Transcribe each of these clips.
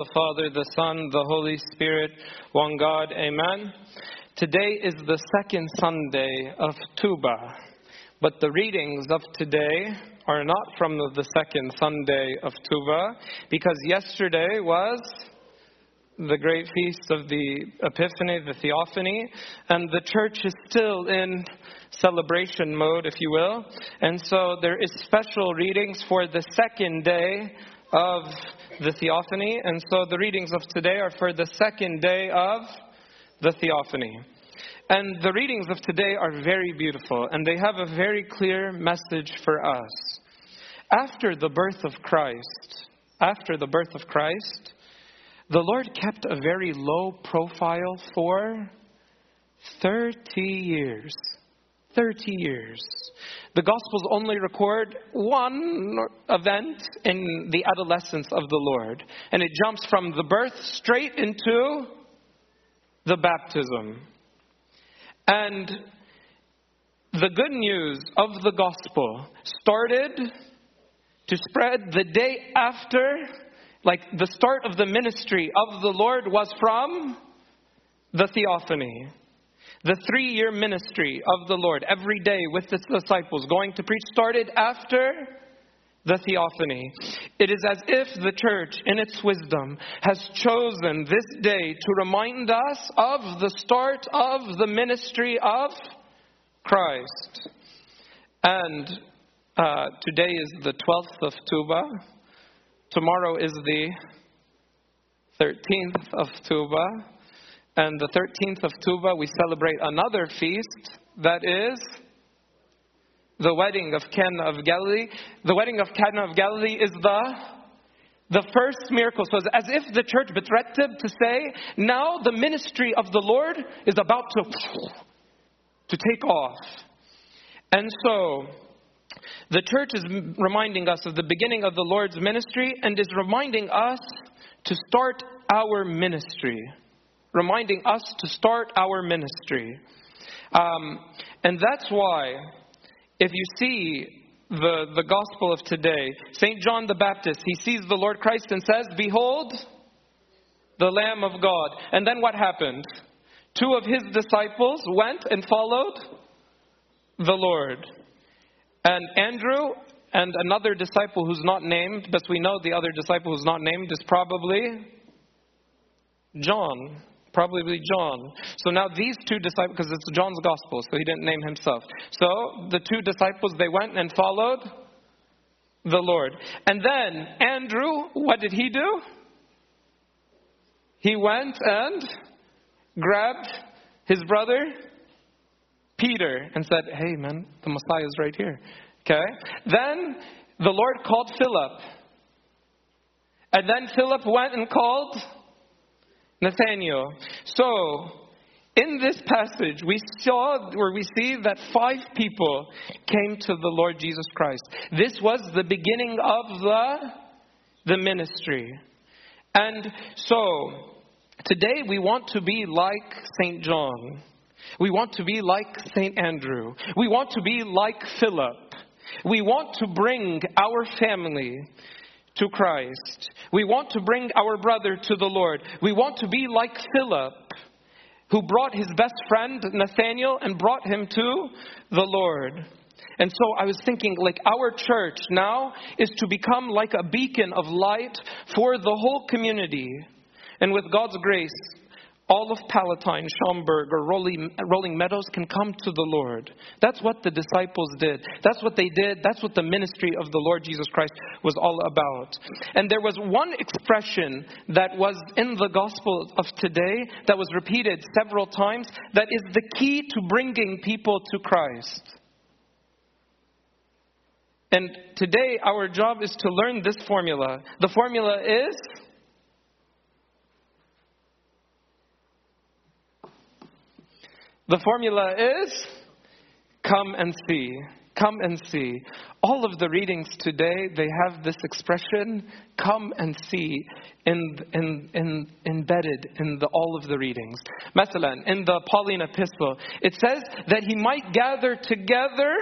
The Father, the Son, the Holy Spirit, one God, Amen. Today is the second Sunday of Tuba, but the readings of today are not from the second Sunday of Tuba, because yesterday was the great feast of the Epiphany, the Theophany, and the church is still in celebration mode, if you will. And so there is special readings for the second day of the Theophany. And so the readings of today are for the second day of the Theophany. And the readings of today are very beautiful, and they have a very clear message for us. After the birth of Christ, after the birth of Christ, the Lord kept a very low profile for 30 years. 30 years. The Gospels only record one event in the adolescence of the Lord, and it jumps from the birth straight into the baptism. And the good news of the Gospel started to spread the day after, like the start of the ministry of the Lord was from the Theophany the three year ministry of the Lord every day with the disciples going to preach started after the theophany. It is as if the church, in its wisdom, has chosen this day to remind us of the start of the ministry of Christ. And uh, today is the 12th of Tuba. Tomorrow is the 13th of Tuba. And the 13th of Tuba, we celebrate another feast that is the wedding of Cana of Galilee. The wedding of Cana of Galilee is the the first miracle. So as if the church betretted to say, now the ministry of the Lord is about to, to take off. And so the church is reminding us of the beginning of the Lord's ministry and is reminding us to start our ministry reminding us to start our ministry. Um, and that's why, if you see the, the gospel of today, St. John the Baptist, he sees the Lord Christ and says, Behold, the Lamb of God. And then what happened? Two of his disciples went and followed the Lord. And Andrew and another disciple who's not named, but we know the other disciple who's not named is probably John probably John. So now these two disciples, because it's John's gospel, so he didn't name himself. So the two disciples, they went and followed the Lord. And then Andrew, what did he do? He went and grabbed his brother Peter and said, Hey, man, the Messiah is right here. Okay? Then the Lord called Philip. And then Philip went and called Nathaniel. So, in this passage, we saw or we see that five people came to the Lord Jesus Christ. This was the beginning of the, the ministry. And so, today we want to be like St. John. We want to be like St. Andrew. We want to be like Philip. We want to bring our family to Christ. We want to bring our brother to the Lord. We want to be like Philip, who brought his best friend Nathaniel and brought him to the Lord. And so I was thinking, like, our church now is to become like a beacon of light for the whole community. And with God's grace, all of Palatine, Schaumburg, or Rolling Meadows can come to the Lord. That's what the disciples did. That's what they did. That's what the ministry of the Lord Jesus Christ was all about. And there was one expression that was in the gospel of today that was repeated several times that is the key to bringing people to Christ. And today, our job is to learn this formula. The formula is The formula is come and see. Come and see. All of the readings today, they have this expression, come and see, in, in, in, embedded in the, all of the readings. Mathalan, in the Pauline epistle, it says that he might gather together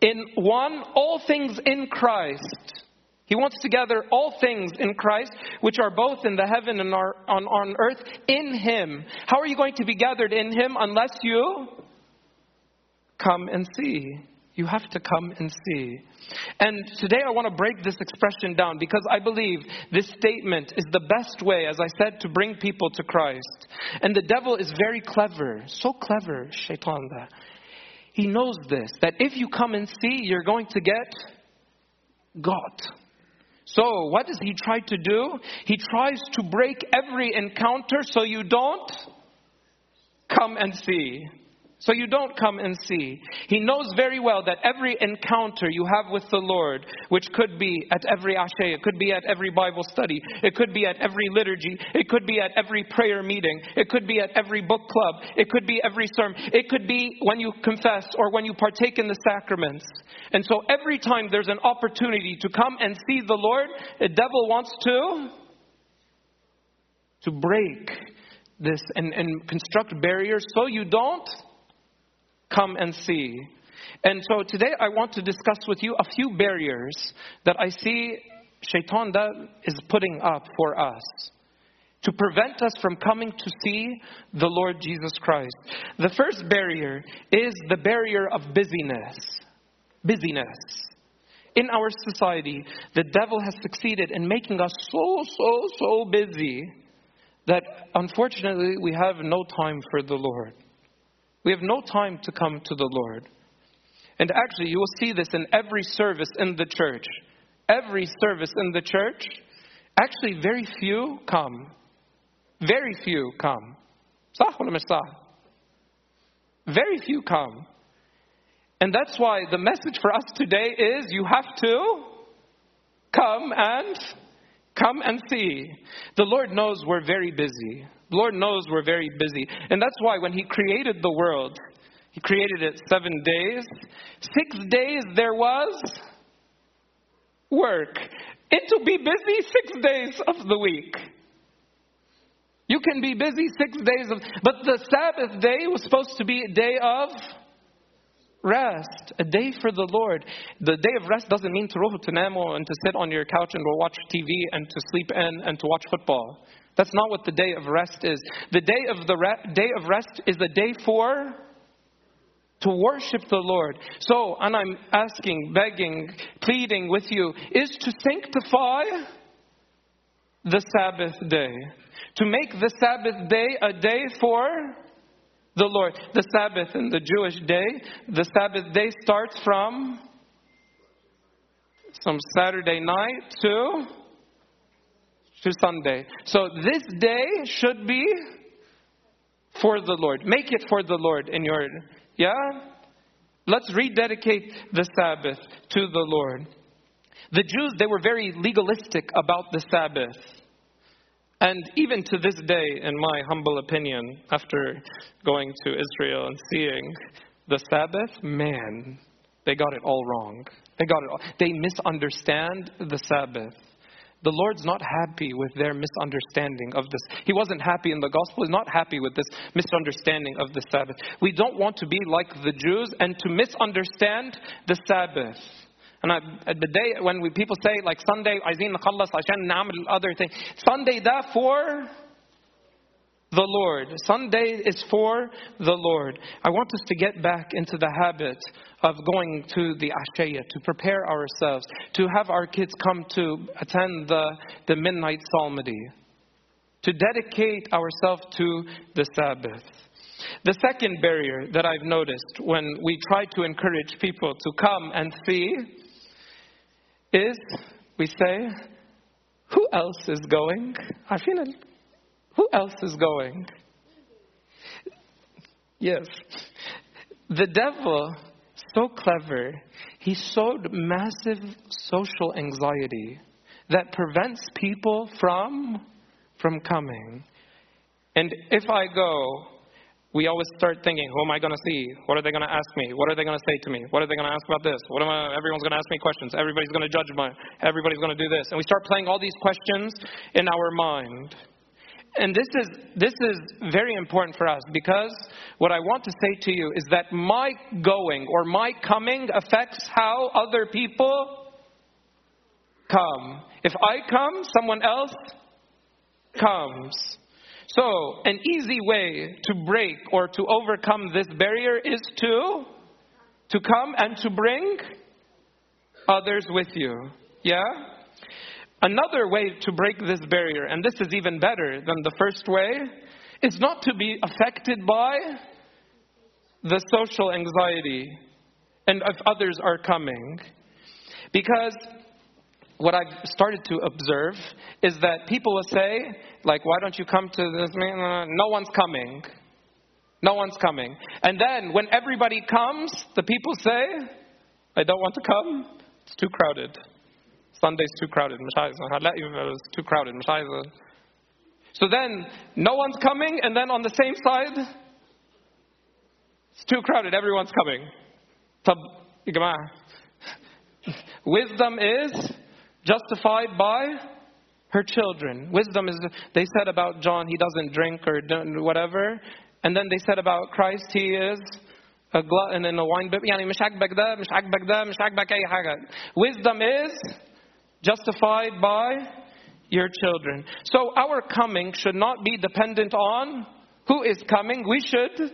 in one all things in Christ. He wants to gather all things in Christ, which are both in the heaven and are on, on earth, in Him. How are you going to be gathered in Him unless you come and see? You have to come and see. And today I want to break this expression down because I believe this statement is the best way, as I said, to bring people to Christ. And the devil is very clever, so clever, shaitan. He knows this, that if you come and see, you're going to get God. So, what does he try to do? He tries to break every encounter so you don't come and see. So you don't come and see. He knows very well that every encounter you have with the Lord, which could be at every ashay, it could be at every Bible study, it could be at every liturgy, it could be at every prayer meeting, it could be at every book club, it could be every sermon, it could be when you confess or when you partake in the sacraments. And so every time there's an opportunity to come and see the Lord, the devil wants to to break this and, and construct barriers so you don't come and see. And so today I want to discuss with you a few barriers that I see Shaitan is putting up for us to prevent us from coming to see the Lord Jesus Christ. The first barrier is the barrier of busyness. Busyness. In our society, the devil has succeeded in making us so, so, so busy that unfortunately we have no time for the Lord. We have no time to come to the Lord. And actually, you will see this in every service in the church. Every service in the church, actually, very few come. Very few come. Very few come. And that's why the message for us today is you have to come and come and see. The Lord knows we're very busy. Lord knows we're very busy. And that's why when He created the world, He created it seven days. Six days there was work. And to be busy six days of the week. You can be busy six days of, but the Sabbath day was supposed to be a day of rest, a day for the Lord. The day of rest doesn't mean to ruhu to and to sit on your couch and to watch TV and to sleep in and to watch football. That's not what the day of rest is. The day of the re- day of rest is the day for to worship the Lord. So, and I'm asking, begging, pleading with you, is to sanctify the Sabbath day. To make the Sabbath day a day for the Lord. The Sabbath in the Jewish day, the Sabbath day starts from some Saturday night to to Sunday. So this day should be for the Lord. Make it for the Lord in your, yeah? Let's rededicate the Sabbath to the Lord. The Jews, they were very legalistic about the Sabbath. And even to this day, in my humble opinion, after going to Israel and seeing the Sabbath, man, they got it all wrong. They got it all. They misunderstand the Sabbath. The Lord's not happy with their misunderstanding of this. He wasn't happy in the gospel. He's not happy with this misunderstanding of the Sabbath. We don't want to be like the Jews and to misunderstand the Sabbath. And I, the day when we, people say like Sunday, عايزين نخلص عشان نعمل other thing. Sunday that for the Lord. Sunday is for the Lord. I want us to get back into the habit of going to the Ashaya, to prepare ourselves, to have our kids come to attend the, the midnight psalmody, to dedicate ourselves to the Sabbath. The second barrier that I've noticed when we try to encourage people to come and see is we say, Who else is going? I feel. Who else is going? Yes. The devil so clever. He sowed massive social anxiety that prevents people from, from coming. And if I go, we always start thinking, who am I going to see? What are they going to ask me? What are they going to say to me? What are they going to ask about this? What am I, everyone's going to ask me questions. Everybody's going to judge me. Everybody's going to do this. And we start playing all these questions in our mind. And this is, this is very important for us because what I want to say to you is that my going or my coming affects how other people come. If I come, someone else comes. So, an easy way to break or to overcome this barrier is to to come and to bring others with you. Yeah? Another way to break this barrier, and this is even better than the first way, is not to be affected by the social anxiety and if others are coming. Because what I've started to observe is that people will say, like, why don't you come to this meeting? No one's coming. No one's coming. And then when everybody comes, the people say, I don't want to come. It's too crowded. Sunday's too crowded. It's too crowded. So then no one's coming, and then on the same side, it's too crowded. Everyone's coming. Wisdom is justified by her children. Wisdom is, they said about John, he doesn't drink or whatever. And then they said about Christ, he is a glutton and a wine bib. يعني مش عاجبك ده مش عاجبك ده مش عاجبك أي حاجة. Wisdom is justified by your children. So our coming should not be dependent on who is coming. We should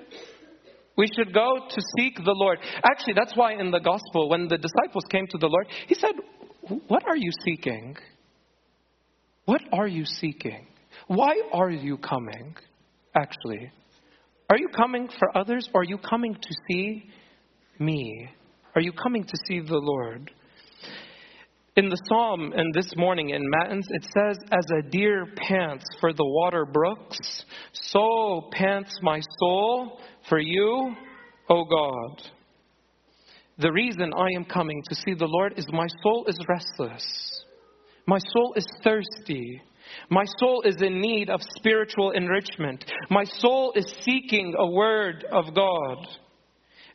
we should go to seek the Lord. Actually, that's why in the gospel when the disciples came to the Lord, he said, "What are you seeking? What are you seeking? Why are you coming?" Actually, are you coming for others or are you coming to see me? Are you coming to see the Lord? In the psalm and this morning in Matins, it says, As a deer pants for the water brooks, so pants my soul for you, O God. The reason I am coming to see the Lord is my soul is restless. My soul is thirsty. My soul is in need of spiritual enrichment. My soul is seeking a word of God.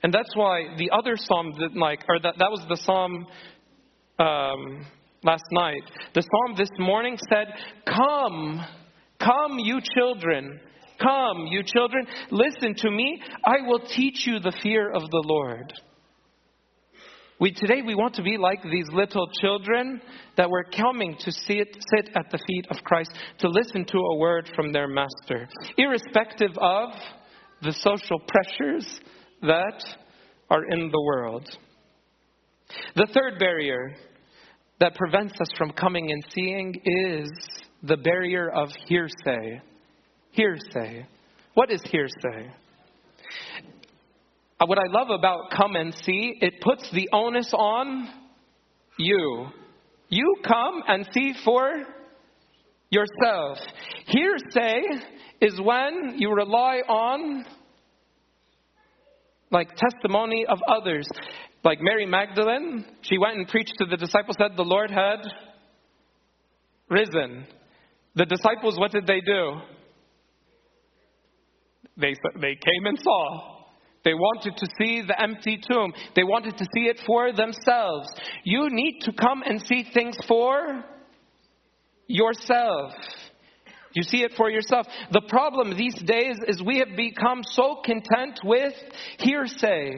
And that's why the other psalm that like or that, that was the psalm um, last night. The psalm this morning said, Come, come, you children. Come, you children. Listen to me. I will teach you the fear of the Lord. We, today we want to be like these little children that were coming to sit, sit at the feet of Christ, to listen to a word from their master, irrespective of the social pressures that are in the world. The third barrier that prevents us from coming and seeing is the barrier of hearsay. Hearsay. What is hearsay? Uh, what I love about come and see, it puts the onus on you. You come and see for yourself. Hearsay is when you rely on like testimony of others. Like Mary Magdalene, she went and preached to the disciples, said the Lord had risen. The disciples, what did they do? They, they came and saw. They wanted to see the empty tomb. They wanted to see it for themselves. You need to come and see things for yourself. You see it for yourself. The problem these days is we have become so content with hearsay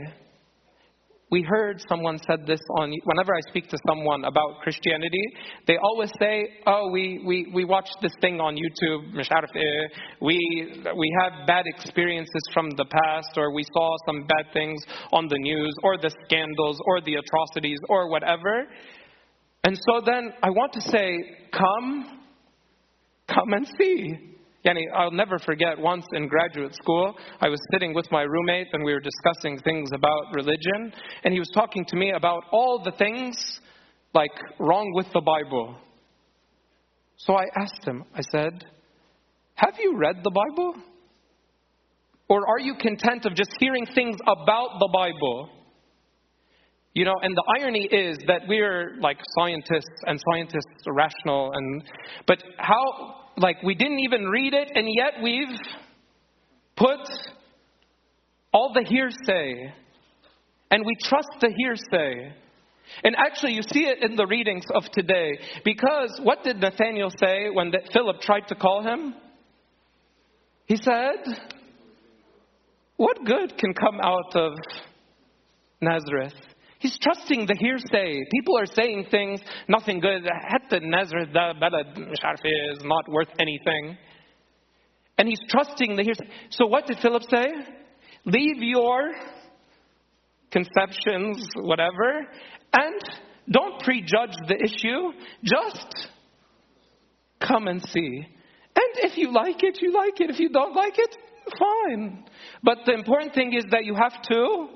we heard someone said this on whenever I speak to someone about Christianity, they always say, "Oh, we we we watched this thing on YouTube, eh, we we have bad experiences from the past or we saw some bad things on the news or the scandals or the atrocities or whatever." And so then I want to say, "Come come and see." Yani, I'll never forget once in graduate school, I was sitting with my roommate and we were discussing things about religion, and he was talking to me about all the things like wrong with the Bible. So I asked him, I said, Have you read the Bible? Or are you content of just hearing things about the Bible? You know, and the irony is that we're like scientists and scientists are rational and but how like we didn't even read it, and yet we've put all the hearsay, and we trust the hearsay. And actually, you see it in the readings of today. Because what did Nathaniel say when Philip tried to call him? He said, What good can come out of Nazareth? He's trusting the hearsay. People are saying things, nothing good. Hatta Nazareth, the balad, is not worth anything. And he's trusting the hearsay. So what did Philip say? Leave your conceptions, whatever, and don't prejudge the issue. Just come and see. And if you like it, you like it. If you don't like it, fine. But the important thing is that you have to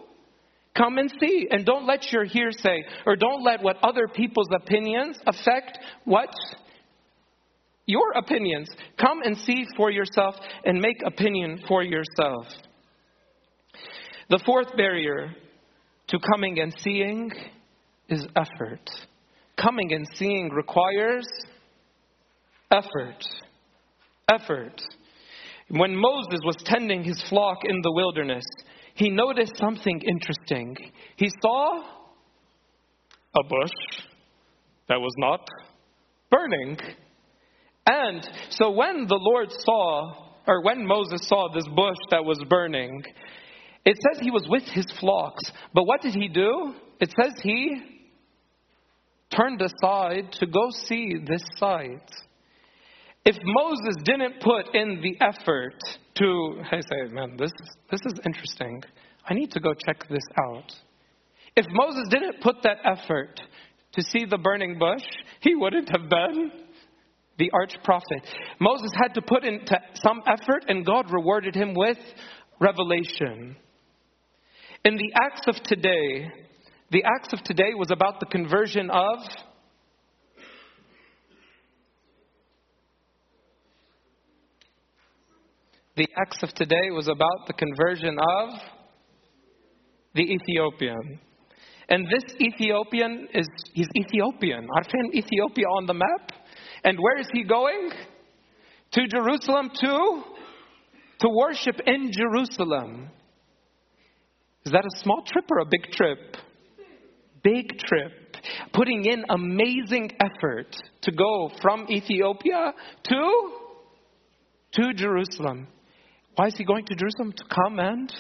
come and see. And don't let your hearsay or don't let what other people's opinions affect what? Your opinions. Come and see for yourself and make opinion for yourself. The fourth barrier to coming and seeing is effort. Coming and seeing requires effort. Effort. When Moses was tending his flock in the wilderness, he noticed something interesting. He saw a bush that was not burning. And so when the Lord saw, or when Moses saw this bush that was burning, it says he was with his flocks. But what did he do? It says he turned aside to go see this sight. If Moses didn't put in the effort to, hey, say, man, this, this is interesting. I need to go check this out. If Moses didn't put that effort to see the burning bush, he wouldn't have been the arch prophet. Moses had to put in some effort, and God rewarded him with revelation. In the Acts of today, the Acts of today was about the conversion of The Acts of today was about the conversion of the Ethiopian. And this Ethiopian is he's Ethiopian. Arfin Ethiopia on the map. And where is he going? To Jerusalem to to worship in Jerusalem. Is that a small trip or a big trip? Big trip. Putting in amazing effort to go from Ethiopia to to Jerusalem. Why is he going to Jerusalem? To come and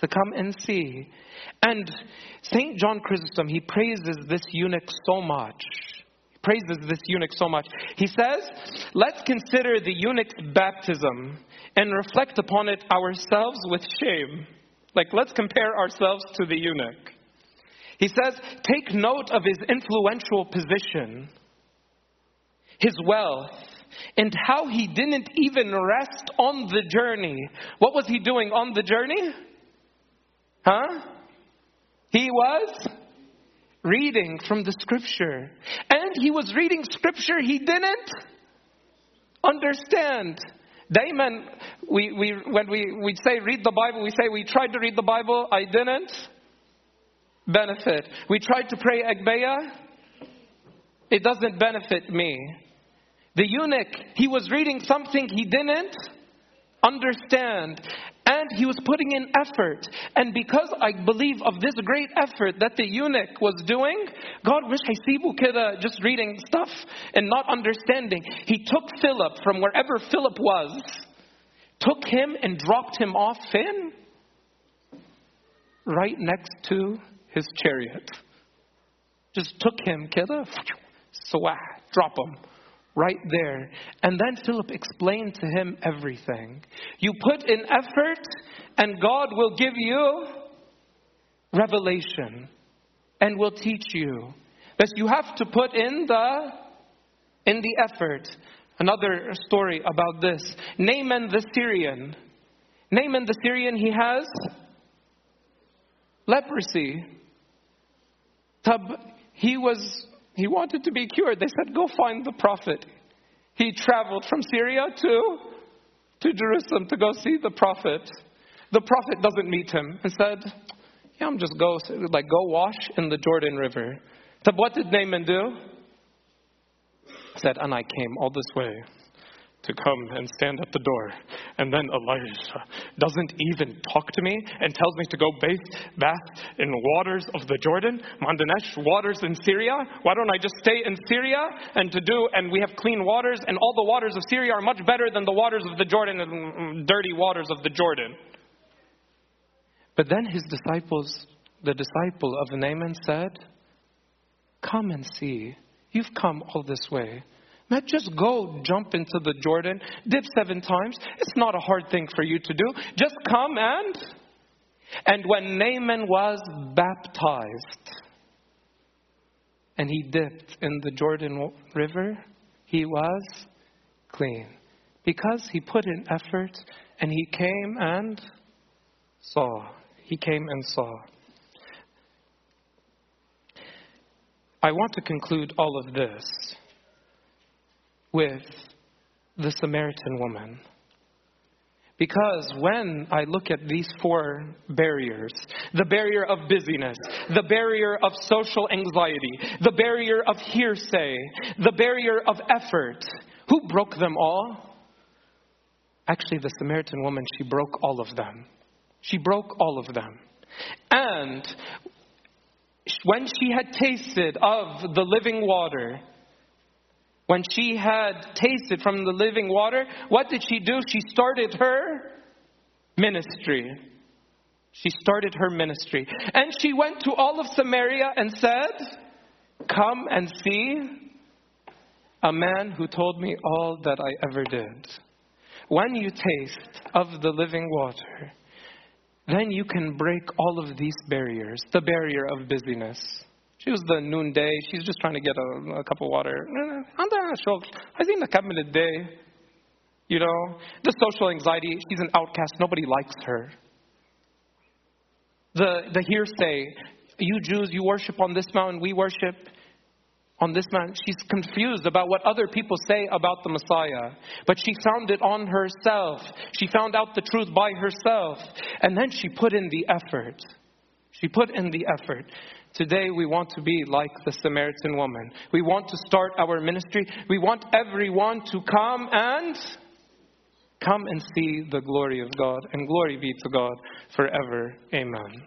to come and see. And St. John Chrysostom, he praises this eunuch so much. He praises this eunuch so much. He says, Let's consider the eunuch's baptism and reflect upon it ourselves with shame. Like, let's compare ourselves to the eunuch. He says, Take note of his influential position, his wealth, and how he didn't even rest on the journey. What was he doing on the journey? Huh? He was reading from the scripture. And he was reading scripture he didn't understand. Damon, we, we, when we, we say read the Bible, we say we tried to read the Bible, I didn't benefit. We tried to pray Agpeya, it doesn't benefit me. The eunuch, he was reading something he didn't understand. And he was putting in effort. And because I believe of this great effort that the eunuch was doing, God wish I see just reading stuff and not understanding. He took Philip from wherever Philip was, took him and dropped him off in right next to his chariot. Just took him, kidda, swah, drop him right there. And then Philip explained to him everything. You put in effort, and God will give you revelation and will teach you. That you have to put in the in the effort. Another story about this. Naaman the Syrian. Naaman the Syrian, he has leprosy. He was he wanted to be cured. They said, Go find the prophet. He traveled from Syria to, to Jerusalem to go see the prophet. The prophet doesn't meet him and said, Yeah, I'm just go like go wash in the Jordan River. So what did Naaman do? He said, and I came all this way to come and stand at the door. And then Elijah doesn't even talk to me and tells me to go bath in waters of the Jordan, Mandanesh, waters in Syria. Why don't I just stay in Syria and to do, and we have clean waters, and all the waters of Syria are much better than the waters of the Jordan and mm, dirty waters of the Jordan. But then his disciples the disciple of Naaman said, Come and see. You've come all this way. Not just go jump into the Jordan, dip seven times. It's not a hard thing for you to do. Just come and. And when Naaman was baptized and he dipped in the Jordan River, he was clean. Because he put in effort and he came and saw. He came and saw. I want to conclude all of this with the Samaritan woman. Because when I look at these four barriers the barrier of busyness, the barrier of social anxiety, the barrier of hearsay, the barrier of effort, who broke them all? Actually, the Samaritan woman, she broke all of them. She broke all of them. And when she had tasted of the living water, when she had tasted from the living water, what did she do? She started her ministry. She started her ministry. And she went to all of Samaria and said, Come and see a man who told me all that I ever did. When you taste of the living water, then you can break all of these barriers. The barrier of busyness. She was the noonday. She's just trying to get a, a cup of water. Eh, you know, the social anxiety. She's an outcast. Nobody likes her. The the hearsay. You Jews, you worship on this mountain. We worship on this mountain. She's confused about what other people say about the Messiah. But she found it on herself. She found out the truth by herself. And then she put in the effort. She put in the effort. Today we want to be like the Samaritan woman. We want to start our ministry. We want everyone to come and come and see the glory of God. And glory be to God forever. Amen.